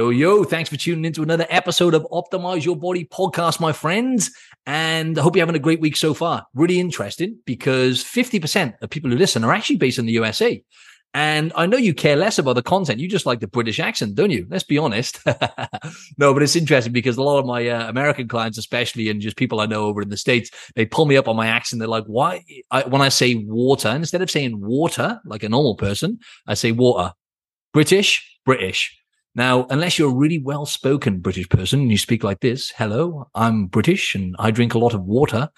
Yo, yo, thanks for tuning into another episode of Optimize Your Body podcast, my friends. And I hope you're having a great week so far. Really interesting because 50% of people who listen are actually based in the USA. And I know you care less about the content. You just like the British accent, don't you? Let's be honest. no, but it's interesting because a lot of my uh, American clients, especially, and just people I know over in the States, they pull me up on my accent. They're like, why? I, when I say water, instead of saying water like a normal person, I say water. British, British. Now, unless you're a really well spoken British person and you speak like this, hello, I'm British and I drink a lot of water.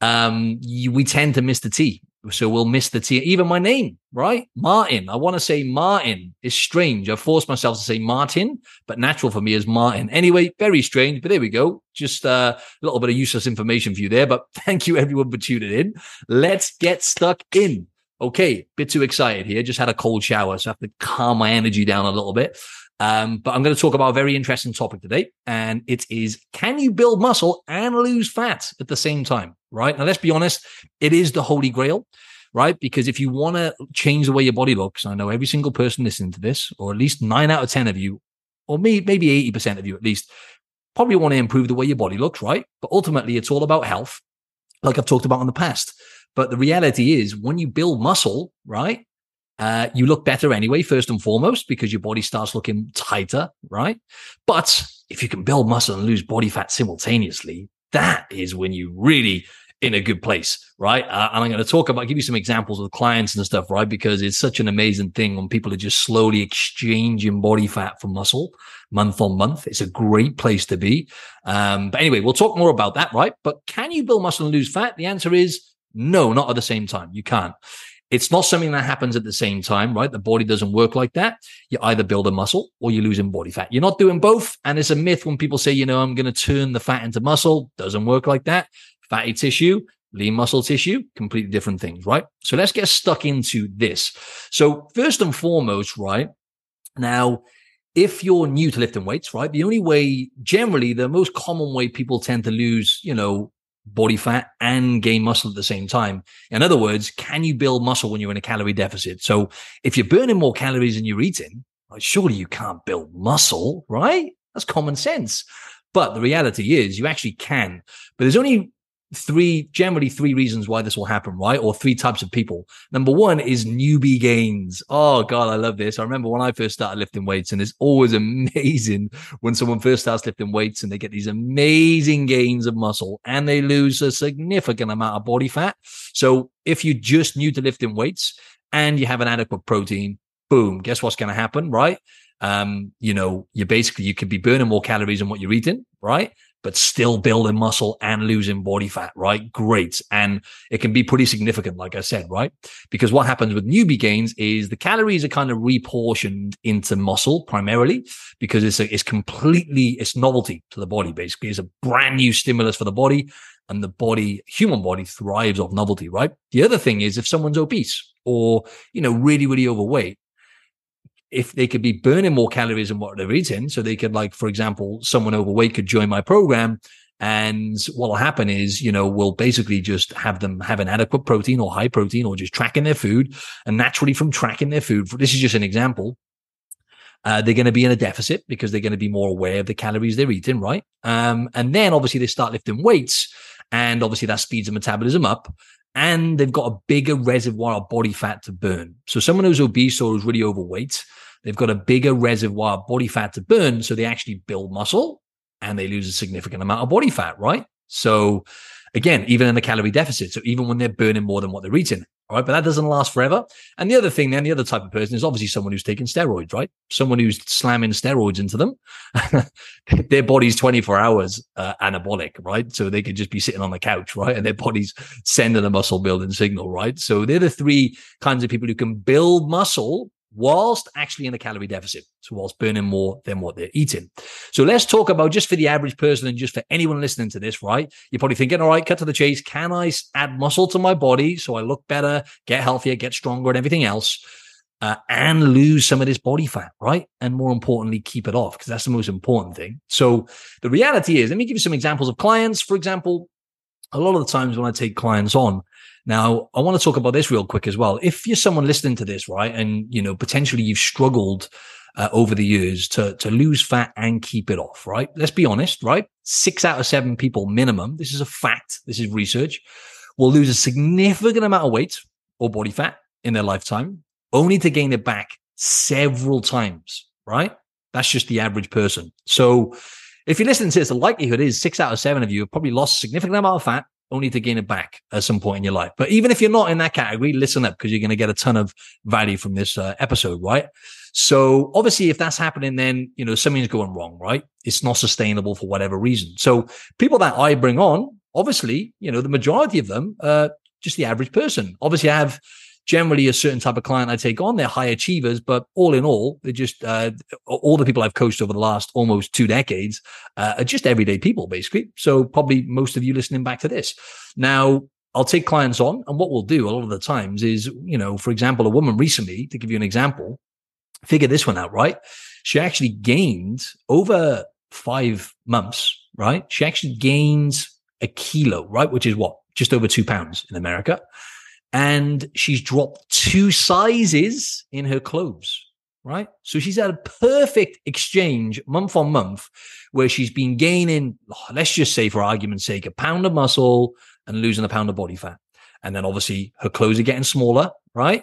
Um, you, we tend to miss the T. So we'll miss the T. Even my name, right? Martin. I want to say Martin. It's strange. I forced myself to say Martin, but natural for me is Martin. Anyway, very strange, but there we go. Just uh, a little bit of useless information for you there. But thank you everyone for tuning in. Let's get stuck in. Okay, bit too excited here. Just had a cold shower, so I have to calm my energy down a little bit. Um, but I'm going to talk about a very interesting topic today, and it is can you build muscle and lose fat at the same time? Right now, let's be honest, it is the holy grail, right? Because if you want to change the way your body looks, I know every single person listening to this, or at least nine out of 10 of you, or maybe, maybe 80% of you at least, probably want to improve the way your body looks, right? But ultimately, it's all about health, like I've talked about in the past. But the reality is, when you build muscle, right? Uh, you look better anyway, first and foremost, because your body starts looking tighter, right? But if you can build muscle and lose body fat simultaneously, that is when you really in a good place, right? Uh, and I'm going to talk about, give you some examples of clients and stuff, right? Because it's such an amazing thing when people are just slowly exchanging body fat for muscle month on month. It's a great place to be. Um, but anyway, we'll talk more about that, right? But can you build muscle and lose fat? The answer is no, not at the same time. You can't. It's not something that happens at the same time, right? The body doesn't work like that. You either build a muscle or you're losing body fat. You're not doing both. And it's a myth when people say, you know, I'm going to turn the fat into muscle. Doesn't work like that. Fatty tissue, lean muscle tissue, completely different things, right? So let's get stuck into this. So first and foremost, right now, if you're new to lifting weights, right, the only way, generally, the most common way people tend to lose, you know, body fat and gain muscle at the same time. In other words, can you build muscle when you're in a calorie deficit? So if you're burning more calories than you're eating, surely you can't build muscle, right? That's common sense. But the reality is you actually can. But there's only three, generally three reasons why this will happen, right? Or three types of people. Number one is newbie gains. Oh God, I love this. I remember when I first started lifting weights and it's always amazing when someone first starts lifting weights and they get these amazing gains of muscle and they lose a significant amount of body fat. So if you're just new to lifting weights and you have an adequate protein, boom, guess what's going to happen, right? Um, you know, you basically, you could be burning more calories than what you're eating, right? But still building muscle and losing body fat, right? Great. And it can be pretty significant, like I said, right? Because what happens with newbie gains is the calories are kind of reportioned into muscle primarily because it's a, it's completely, it's novelty to the body, basically. It's a brand new stimulus for the body and the body, human body thrives off novelty, right? The other thing is if someone's obese or, you know, really, really overweight, if they could be burning more calories than what they're eating, so they could, like, for example, someone overweight could join my program. And what will happen is, you know, we'll basically just have them have an adequate protein or high protein or just tracking their food. And naturally from tracking their food, this is just an example. Uh, they're going to be in a deficit because they're going to be more aware of the calories they're eating, right? Um, and then obviously they start lifting weights and obviously that speeds the metabolism up and they've got a bigger reservoir of body fat to burn. So someone who's obese or who's really overweight, they've got a bigger reservoir of body fat to burn. So they actually build muscle and they lose a significant amount of body fat, right? So again, even in a calorie deficit. So even when they're burning more than what they're eating, all right, but that doesn't last forever. And the other thing, then the other type of person is obviously someone who's taking steroids, right? Someone who's slamming steroids into them. their body's 24 hours uh, anabolic, right? So they could just be sitting on the couch, right? And their body's sending a muscle building signal, right? So they're the three kinds of people who can build muscle whilst actually in a calorie deficit. So whilst burning more than what they're eating. So let's talk about just for the average person and just for anyone listening to this, right? You're probably thinking, all right, cut to the chase. Can I add muscle to my body so I look better, get healthier, get stronger and everything else? Uh, and lose some of this body fat, right? And more importantly, keep it off because that's the most important thing. So the reality is, let me give you some examples of clients. For example, a lot of the times when I take clients on, now, I want to talk about this real quick as well. If you're someone listening to this, right, and you know potentially you've struggled uh, over the years to, to lose fat and keep it off, right? Let's be honest, right? Six out of seven people minimum, this is a fact, this is research, will lose a significant amount of weight or body fat in their lifetime, only to gain it back several times, right? That's just the average person. So if you're listening to this, the likelihood is six out of seven of you have probably lost a significant amount of fat only to gain it back at some point in your life. But even if you're not in that category, listen up because you're going to get a ton of value from this uh, episode, right? So obviously, if that's happening, then you know something's going wrong, right? It's not sustainable for whatever reason. So people that I bring on, obviously, you know, the majority of them, uh, just the average person. Obviously, I have generally a certain type of client I take on. They're high achievers, but all in all, they're just uh, all the people I've coached over the last almost two decades uh, are just everyday people, basically. So probably most of you listening back to this now. I'll take clients on, and what we'll do a lot of the times is, you know, for example, a woman recently, to give you an example, figure this one out, right? She actually gained over five months, right? She actually gained a kilo, right? Which is what? Just over two pounds in America and she's dropped two sizes in her clothes right? So she's had a perfect exchange month on month where she's been gaining, let's just say for argument's sake, a pound of muscle and losing a pound of body fat. And then obviously her clothes are getting smaller, right?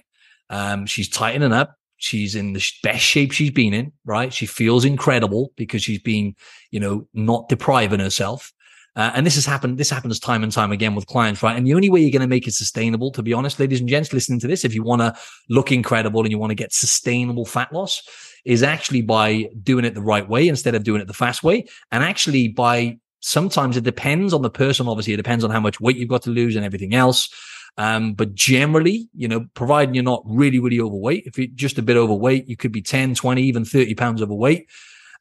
Um, she's tightening up. She's in the best shape she's been in, right? She feels incredible because she's been, you know, not depriving herself. Uh, and this has happened. This happens time and time again with clients, right? And the only way you're going to make it sustainable, to be honest, ladies and gents, listening to this, if you want to look incredible and you want to get sustainable fat loss, is actually by doing it the right way instead of doing it the fast way, and actually by sometimes it depends on the person. Obviously, it depends on how much weight you've got to lose and everything else. Um, but generally, you know, providing you're not really, really overweight, if you're just a bit overweight, you could be 10, 20, even 30 pounds overweight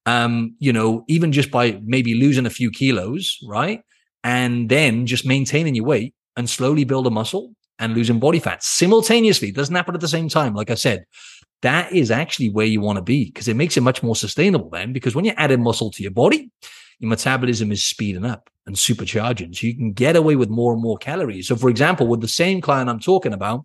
um, you know, even just by maybe losing a few kilos, right? And then just maintaining your weight and slowly build a muscle and losing body fat simultaneously. It doesn't happen at the same time. Like I said, that is actually where you want to be because it makes it much more sustainable then. Because when you're adding muscle to your body, your metabolism is speeding up and supercharging. So you can get away with more and more calories. So, for example, with the same client I'm talking about,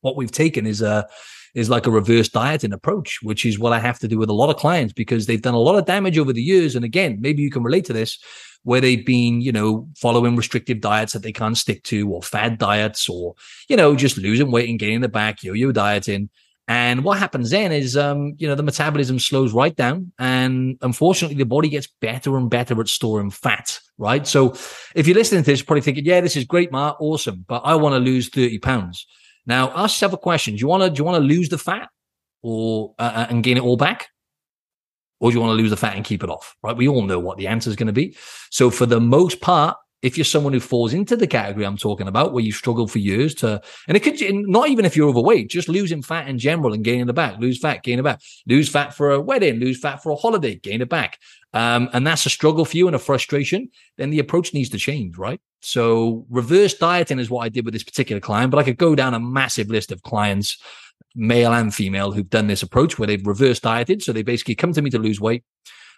what we've taken is a is like a reverse dieting approach, which is what I have to do with a lot of clients because they've done a lot of damage over the years. And again, maybe you can relate to this where they've been, you know, following restrictive diets that they can't stick to or fad diets or, you know, just losing weight and gaining the back, yo-yo dieting. And what happens then is, um, you know, the metabolism slows right down. And unfortunately, the body gets better and better at storing fat, right? So if you're listening to this, you're probably thinking, yeah, this is great, Mark. Awesome. But I want to lose 30 pounds. Now, ask yourself a question: Do you want to do you want to lose the fat or uh, uh, and gain it all back, or do you want to lose the fat and keep it off? Right? We all know what the answer is going to be. So, for the most part, if you're someone who falls into the category I'm talking about, where you struggle for years to, and it could not even if you're overweight, just losing fat in general and gaining it back, lose fat, gain it back, lose fat for a wedding, lose fat for a holiday, gain it back. Um, and that's a struggle for you and a frustration, then the approach needs to change, right? So reverse dieting is what I did with this particular client, but I could go down a massive list of clients, male and female, who've done this approach where they've reverse dieted. So they basically come to me to lose weight.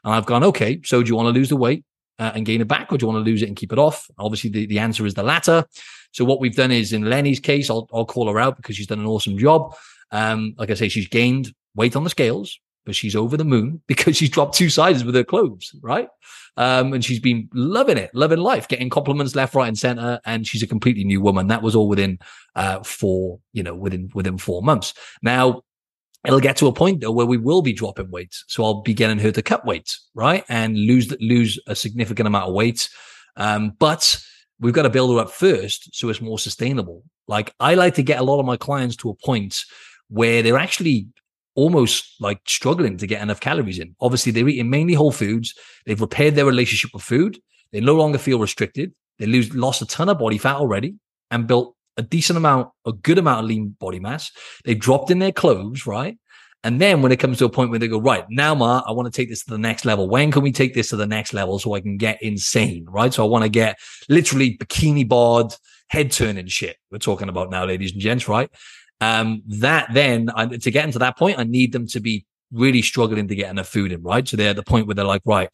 And I've gone, okay, so do you want to lose the weight uh, and gain it back, or do you want to lose it and keep it off? Obviously, the, the answer is the latter. So what we've done is in Lenny's case, I'll, I'll call her out because she's done an awesome job. Um, like I say, she's gained weight on the scales but she's over the moon because she's dropped two sizes with her clothes, right? Um, and she's been loving it, loving life, getting compliments left, right, and center. And she's a completely new woman. That was all within uh, four, you know, within within four months. Now it'll get to a point though where we will be dropping weight, so I'll be getting her to cut weight, right, and lose lose a significant amount of weight. Um, but we've got to build her up first so it's more sustainable. Like I like to get a lot of my clients to a point where they're actually almost like struggling to get enough calories in. Obviously, they're eating mainly whole foods. They've repaired their relationship with food. They no longer feel restricted. They lose lost a ton of body fat already and built a decent amount, a good amount of lean body mass. They've dropped in their clothes, right? And then when it comes to a point where they go, right, now, Ma, I want to take this to the next level. When can we take this to the next level so I can get insane, right? So I want to get literally bikini bod, head turning shit. We're talking about now, ladies and gents, right? um, that then to get into that point, I need them to be really struggling to get enough food in, right? So they're at the point where they're like, right,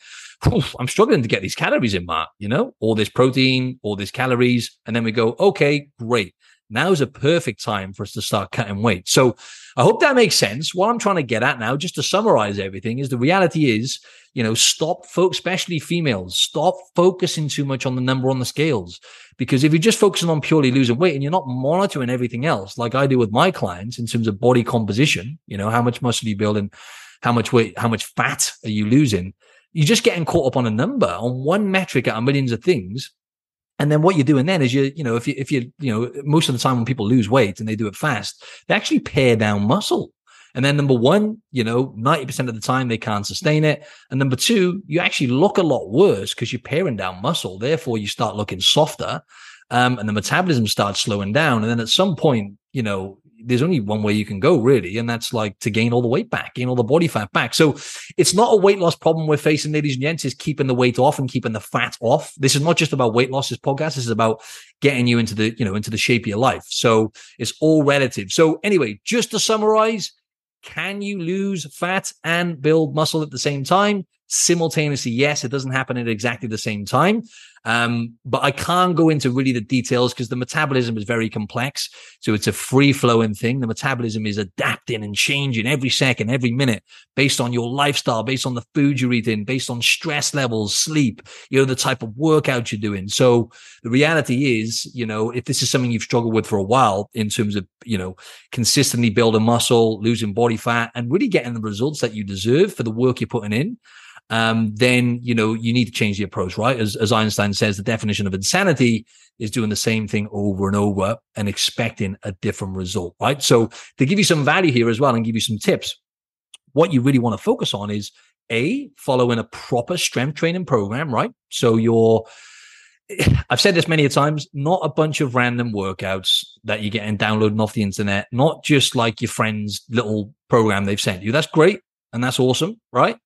I'm struggling to get these calories in, Mark, you know, all this protein, all these calories. And then we go, okay, great. Now's a perfect time for us to start cutting weight. So I hope that makes sense. What I'm trying to get at now, just to summarize everything, is the reality is, you know, stop folks, especially females, stop focusing too much on the number on the scales. Because if you're just focusing on purely losing weight and you're not monitoring everything else, like I do with my clients in terms of body composition, you know, how much muscle you building, how much weight, how much fat are you losing? You're just getting caught up on a number, on one metric out of millions of things. And then what you're doing then is you, you know, if you, if you, you know, most of the time when people lose weight and they do it fast, they actually pare down muscle. And then number one, you know, 90% of the time they can't sustain it. And number two, you actually look a lot worse because you're paring down muscle. Therefore, you start looking softer. Um, and the metabolism starts slowing down. And then at some point, you know, there's only one way you can go really, and that's like to gain all the weight back, gain all the body fat back. So it's not a weight loss problem we're facing, ladies and gents, is keeping the weight off and keeping the fat off. This is not just about weight loss. This podcast this is about getting you into the, you know, into the shape of your life. So it's all relative. So anyway, just to summarize, can you lose fat and build muscle at the same time? Simultaneously, yes, it doesn't happen at exactly the same time. Um, but I can't go into really the details because the metabolism is very complex. So it's a free flowing thing. The metabolism is adapting and changing every second, every minute based on your lifestyle, based on the food you're eating, based on stress levels, sleep, you know, the type of workout you're doing. So the reality is, you know, if this is something you've struggled with for a while in terms of, you know, consistently building muscle, losing body fat and really getting the results that you deserve for the work you're putting in, um, then you know you need to change the approach, right? As, as Einstein says, the definition of insanity is doing the same thing over and over and expecting a different result, right? So to give you some value here as well and give you some tips, what you really want to focus on is a following a proper strength training program, right? So you're I've said this many times, not a bunch of random workouts that you're getting downloading off the internet, not just like your friend's little program they've sent you. That's great and that's awesome, right?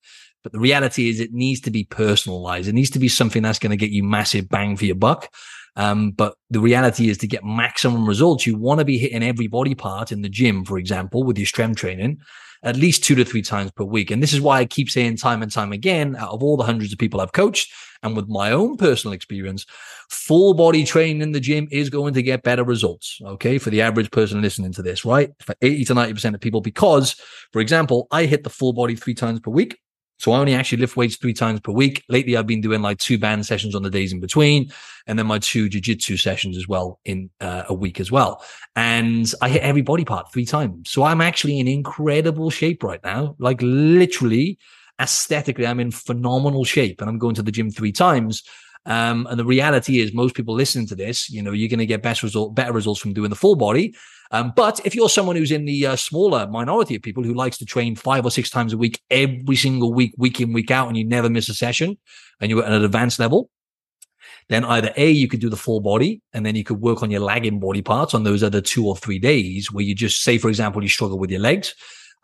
But the reality is it needs to be personalized. It needs to be something that's going to get you massive bang for your buck. Um, but the reality is to get maximum results, you want to be hitting every body part in the gym, for example, with your strength training at least two to three times per week. And this is why I keep saying time and time again, out of all the hundreds of people I've coached and with my own personal experience, full body training in the gym is going to get better results. Okay. For the average person listening to this, right? For 80 to 90% of people, because for example, I hit the full body three times per week. So I only actually lift weights three times per week. Lately, I've been doing like two band sessions on the days in between, and then my two jujitsu sessions as well in uh, a week as well. And I hit every body part three times. So I'm actually in incredible shape right now. Like literally, aesthetically, I'm in phenomenal shape, and I'm going to the gym three times. Um, and the reality is, most people listening to this, you know, you're going to get best result, better results from doing the full body. Um, but if you're someone who's in the uh, smaller minority of people who likes to train five or six times a week, every single week, week in, week out, and you never miss a session, and you're at an advanced level, then either A, you could do the full body, and then you could work on your lagging body parts on those other two or three days where you just say, for example, you struggle with your legs.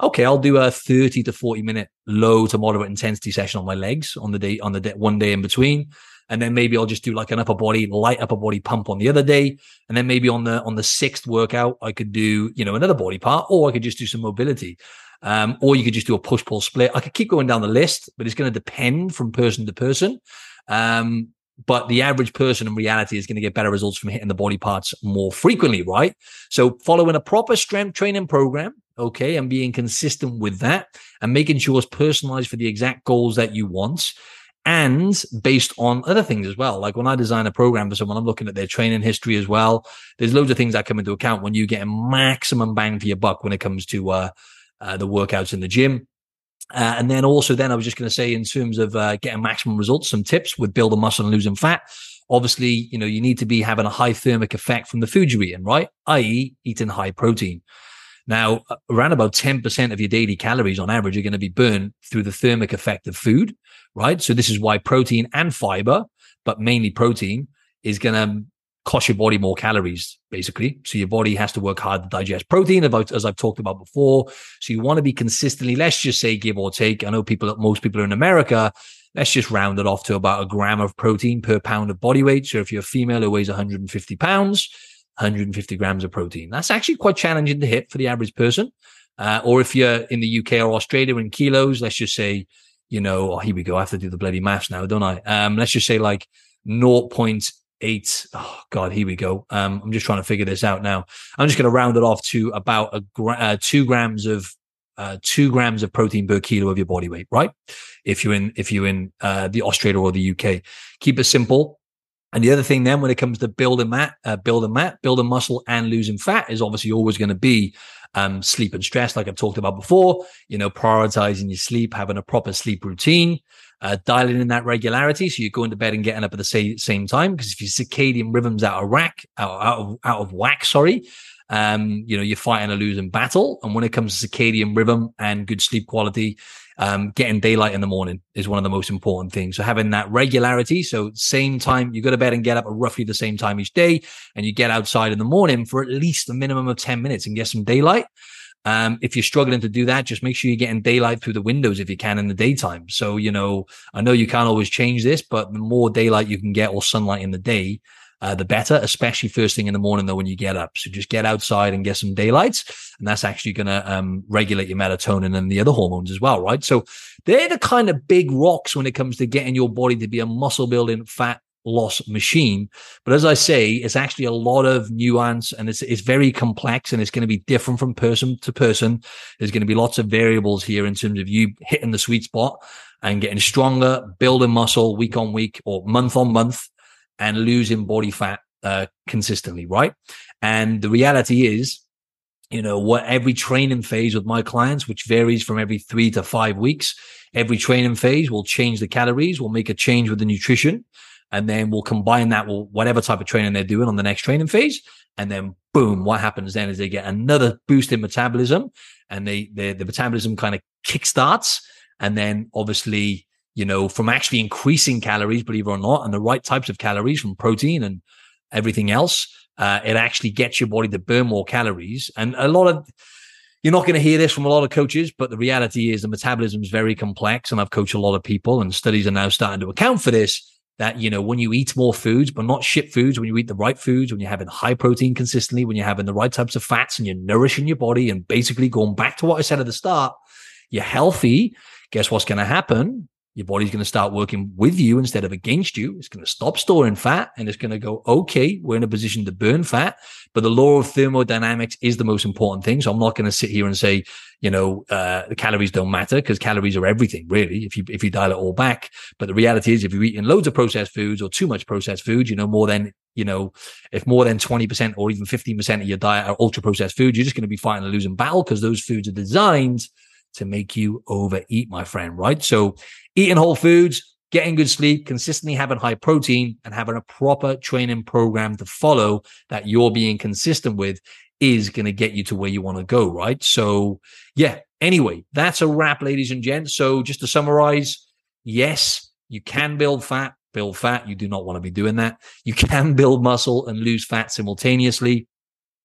Okay, I'll do a 30 to 40 minute low to moderate intensity session on my legs on the day, on the day, one day in between and then maybe I'll just do like an upper body, light upper body pump on the other day, and then maybe on the on the sixth workout I could do you know another body part, or I could just do some mobility. Um, or you could just do a push pull split. I could keep going down the list, but it's going to depend from person to person. Um, but the average person in reality is going to get better results from hitting the body parts more frequently, right? So following a proper strength training program, okay, and being consistent with that and making sure it's personalized for the exact goals that you want and based on other things as well. Like when I design a program for someone, I'm looking at their training history as well. There's loads of things that come into account when you get a maximum bang for your buck when it comes to uh, uh, the workouts in the gym. Uh, and then also, then I was just going to say, in terms of uh, getting maximum results, some tips with building muscle and losing fat. Obviously, you know, you need to be having a high thermic effect from the food you're eating, right? I.e., eating high protein. Now, uh, around about 10% of your daily calories on average are going to be burned through the thermic effect of food, right? So this is why protein and fiber, but mainly protein is going to um, cost your body more calories, basically. So your body has to work hard to digest protein, about as I've talked about before. So you want to be consistently, let's just say give or take. I know people, most people are in America. Let's just round it off to about a gram of protein per pound of body weight. So if you're a female who weighs 150 pounds, 150 grams of protein. That's actually quite challenging to hit for the average person. Uh, or if you're in the UK or Australia in kilos, let's just say, you know, oh, here we go. I have to do the bloody maths now, don't I? Um, let's just say like 0.8. Oh God, here we go. Um, I'm just trying to figure this out now. I'm just going to round it off to about a gra- uh, two grams of uh, two grams of protein per kilo of your body weight, right? If you're in if you're in uh, the Australia or the UK, keep it simple. And the other thing then, when it comes to building mat, uh, building mat, building muscle, and losing fat, is obviously always going to be um, sleep and stress, like I've talked about before. You know, prioritizing your sleep, having a proper sleep routine, uh, dialing in that regularity. So you're going to bed and getting up at the same, same time. Because if your circadian rhythms out of whack, out, out of out of whack, sorry, um, you know, you're fighting a losing battle. And when it comes to circadian rhythm and good sleep quality, um, getting daylight in the morning is one of the most important things. So having that regularity. So same time, you go to bed and get up at roughly the same time each day and you get outside in the morning for at least a minimum of 10 minutes and get some daylight. Um, if you're struggling to do that, just make sure you're getting daylight through the windows if you can in the daytime. So, you know, I know you can't always change this, but the more daylight you can get or sunlight in the day, uh, the better, especially first thing in the morning, though, when you get up. So just get outside and get some daylight. And that's actually going to um, regulate your melatonin and the other hormones as well, right? So they're the kind of big rocks when it comes to getting your body to be a muscle building fat loss machine. But as I say, it's actually a lot of nuance and it's, it's very complex and it's going to be different from person to person. There's going to be lots of variables here in terms of you hitting the sweet spot and getting stronger, building muscle week on week or month on month and losing body fat uh, consistently, right? And the reality is, you know, what every training phase with my clients, which varies from every three to five weeks, every training phase will change the calories, will make a change with the nutrition, and then we'll combine that with whatever type of training they're doing on the next training phase. And then boom, what happens then is they get another boost in metabolism and they, they the metabolism kind of kickstarts. And then obviously you know, from actually increasing calories, believe it or not, and the right types of calories from protein and everything else, uh, it actually gets your body to burn more calories. And a lot of, you're not going to hear this from a lot of coaches, but the reality is the metabolism is very complex. And I've coached a lot of people and studies are now starting to account for this. That, you know, when you eat more foods, but not shit foods, when you eat the right foods, when you're having high protein consistently, when you're having the right types of fats and you're nourishing your body and basically going back to what I said at the start, you're healthy. Guess what's going to happen? Your body's going to start working with you instead of against you. It's going to stop storing fat and it's going to go, okay, we're in a position to burn fat. But the law of thermodynamics is the most important thing. So I'm not going to sit here and say, you know, uh, the calories don't matter because calories are everything really. If you, if you dial it all back. But the reality is if you're eating loads of processed foods or too much processed foods, you know, more than, you know, if more than 20% or even 15% of your diet are ultra processed foods, you're just going to be fighting a losing battle because those foods are designed to make you overeat, my friend, right? So eating whole foods, getting good sleep, consistently having high protein and having a proper training program to follow that you're being consistent with is going to get you to where you want to go, right? So yeah, anyway, that's a wrap, ladies and gents. So just to summarize, yes, you can build fat, build fat. You do not want to be doing that. You can build muscle and lose fat simultaneously.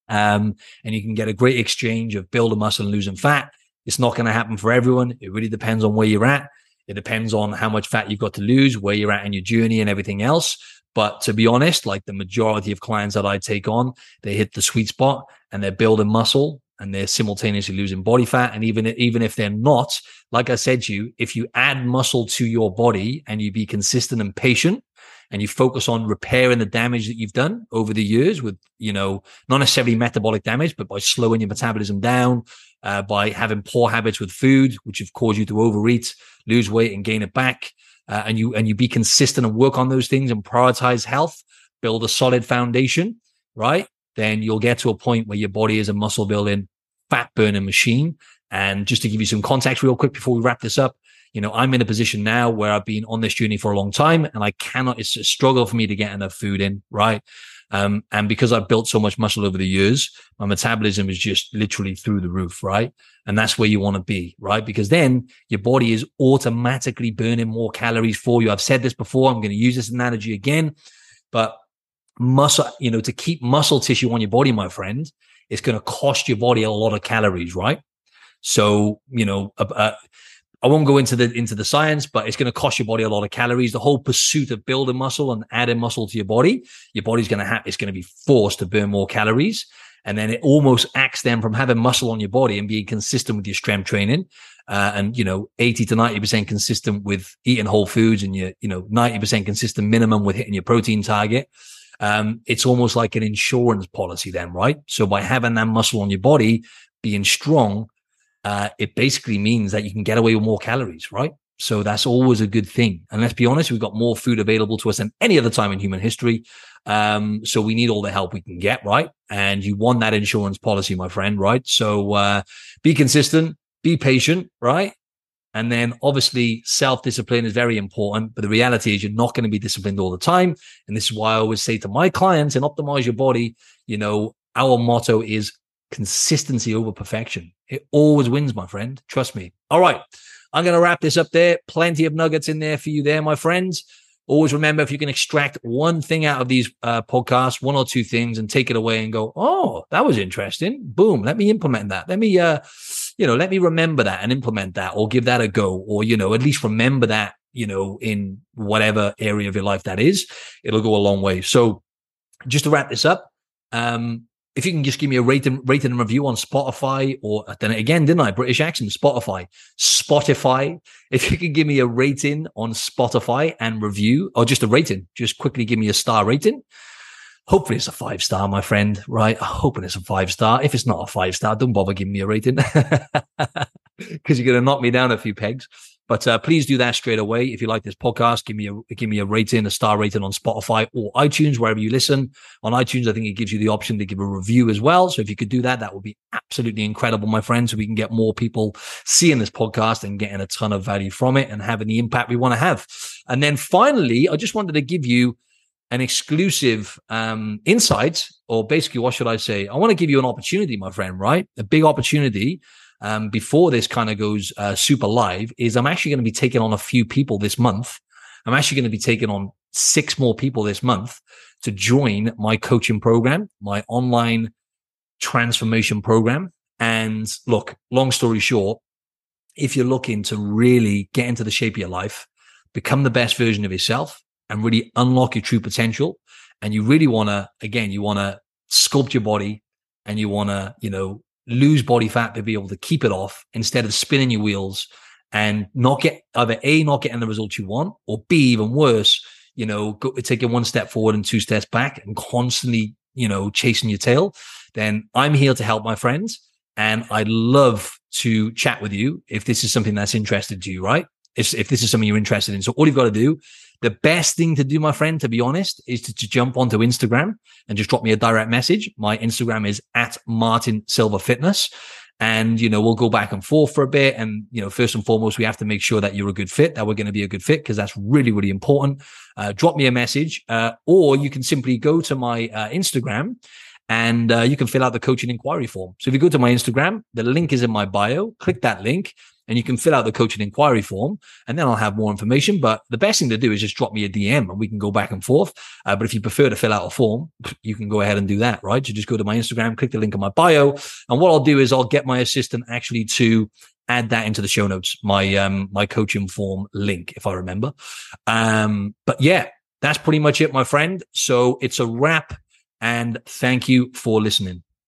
Um, and you can get a great exchange of building muscle and losing fat. It's not going to happen for everyone. It really depends on where you're at. It depends on how much fat you've got to lose, where you're at in your journey and everything else. But to be honest, like the majority of clients that I take on, they hit the sweet spot and they're building muscle and they're simultaneously losing body fat. And even, even if they're not, like I said to you, if you add muscle to your body and you be consistent and patient, and you focus on repairing the damage that you've done over the years with, you know, not necessarily metabolic damage, but by slowing your metabolism down, uh, by having poor habits with food, which have caused you to overeat, lose weight and gain it back. Uh, and you, and you be consistent and work on those things and prioritize health, build a solid foundation, right? Then you'll get to a point where your body is a muscle building, fat burning machine. And just to give you some context real quick before we wrap this up, you know, I'm in a position now where I've been on this journey for a long time and I cannot, it's a struggle for me to get enough food in, right? Um, and because I've built so much muscle over the years, my metabolism is just literally through the roof, right? And that's where you want to be, right? Because then your body is automatically burning more calories for you. I've said this before. I'm going to use this analogy again, but muscle, you know, to keep muscle tissue on your body, my friend, it's going to cost your body a lot of calories, right? So, you know, uh, I won't go into the into the science, but it's going to cost your body a lot of calories. The whole pursuit of building muscle and adding muscle to your body, your body's going to have it's going to be forced to burn more calories, and then it almost acts them from having muscle on your body and being consistent with your strength training, uh, and you know eighty to ninety percent consistent with eating whole foods, and your you know ninety percent consistent minimum with hitting your protein target. Um, it's almost like an insurance policy then, right? So by having that muscle on your body being strong, uh, it basically means that you can get away with more calories, right? So that's always a good thing. And let's be honest, we've got more food available to us than any other time in human history. Um, so we need all the help we can get, right? And you want that insurance policy, my friend, right? So uh, be consistent, be patient, right? And then obviously self discipline is very important, but the reality is you're not going to be disciplined all the time. And this is why I always say to my clients and optimize your body, you know, our motto is consistency over perfection. It always wins, my friend. Trust me. All right. I'm going to wrap this up there. Plenty of nuggets in there for you there, my friends. Always remember if you can extract one thing out of these uh, podcasts, one or two things, and take it away and go, oh, that was interesting. Boom. Let me implement that. Let me, uh, you know, let me remember that and implement that or give that a go or, you know, at least remember that, you know, in whatever area of your life that is. It'll go a long way. So just to wrap this up, um, if you can just give me a rating, rating and review on Spotify or then again, didn't I? British accent, Spotify, Spotify. If you could give me a rating on Spotify and review or just a rating, just quickly give me a star rating. Hopefully it's a five star, my friend, right? I'm hoping it's a five star. If it's not a five star, don't bother giving me a rating because you're going to knock me down a few pegs. But uh, please do that straight away. If you like this podcast, give me a give me a rating, a star rating on Spotify or iTunes, wherever you listen. On iTunes, I think it gives you the option to give a review as well. So if you could do that, that would be absolutely incredible, my friend. So we can get more people seeing this podcast and getting a ton of value from it and having the impact we want to have. And then finally, I just wanted to give you an exclusive um, insight, or basically, what should I say? I want to give you an opportunity, my friend. Right, a big opportunity um, before this kind of goes uh, super live is I'm actually going to be taking on a few people this month. I'm actually going to be taking on six more people this month to join my coaching program, my online transformation program. And look, long story short, if you're looking to really get into the shape of your life, become the best version of yourself and really unlock your true potential, and you really want to, again, you want to sculpt your body and you want to, you know, lose body fat to be able to keep it off instead of spinning your wheels and not get either A, not getting the results you want, or B, even worse, you know, go, taking one step forward and two steps back and constantly, you know, chasing your tail, then I'm here to help my friends. And I'd love to chat with you if this is something that's interested to you, right? If, if this is something you're interested in. So all you've got to do the best thing to do, my friend, to be honest, is to, to, jump onto Instagram and just drop me a direct message. My Instagram is at Martin Silva Fitness. And, you know, we'll go back and forth for a bit. And, you know, first and foremost, we have to make sure that you're a good fit, that we're going to be a good fit, because that's really, really important. Uh, drop me a message, uh, or you can simply go to my uh, Instagram and uh, you can fill out the coaching inquiry form. So if you go to my Instagram, the link is in my bio, click that link and you can fill out the coaching inquiry form and then I'll have more information. But the best thing to do is just drop me a DM and we can go back and forth. Uh, but if you prefer to fill out a form, you can go ahead and do that, right? So just go to my Instagram, click the link in my bio. And what I'll do is I'll get my assistant actually to add that into the show notes, my, um, my coaching form link, if I remember. Um, but yeah, that's pretty much it, my friend. So it's a wrap and thank you for listening.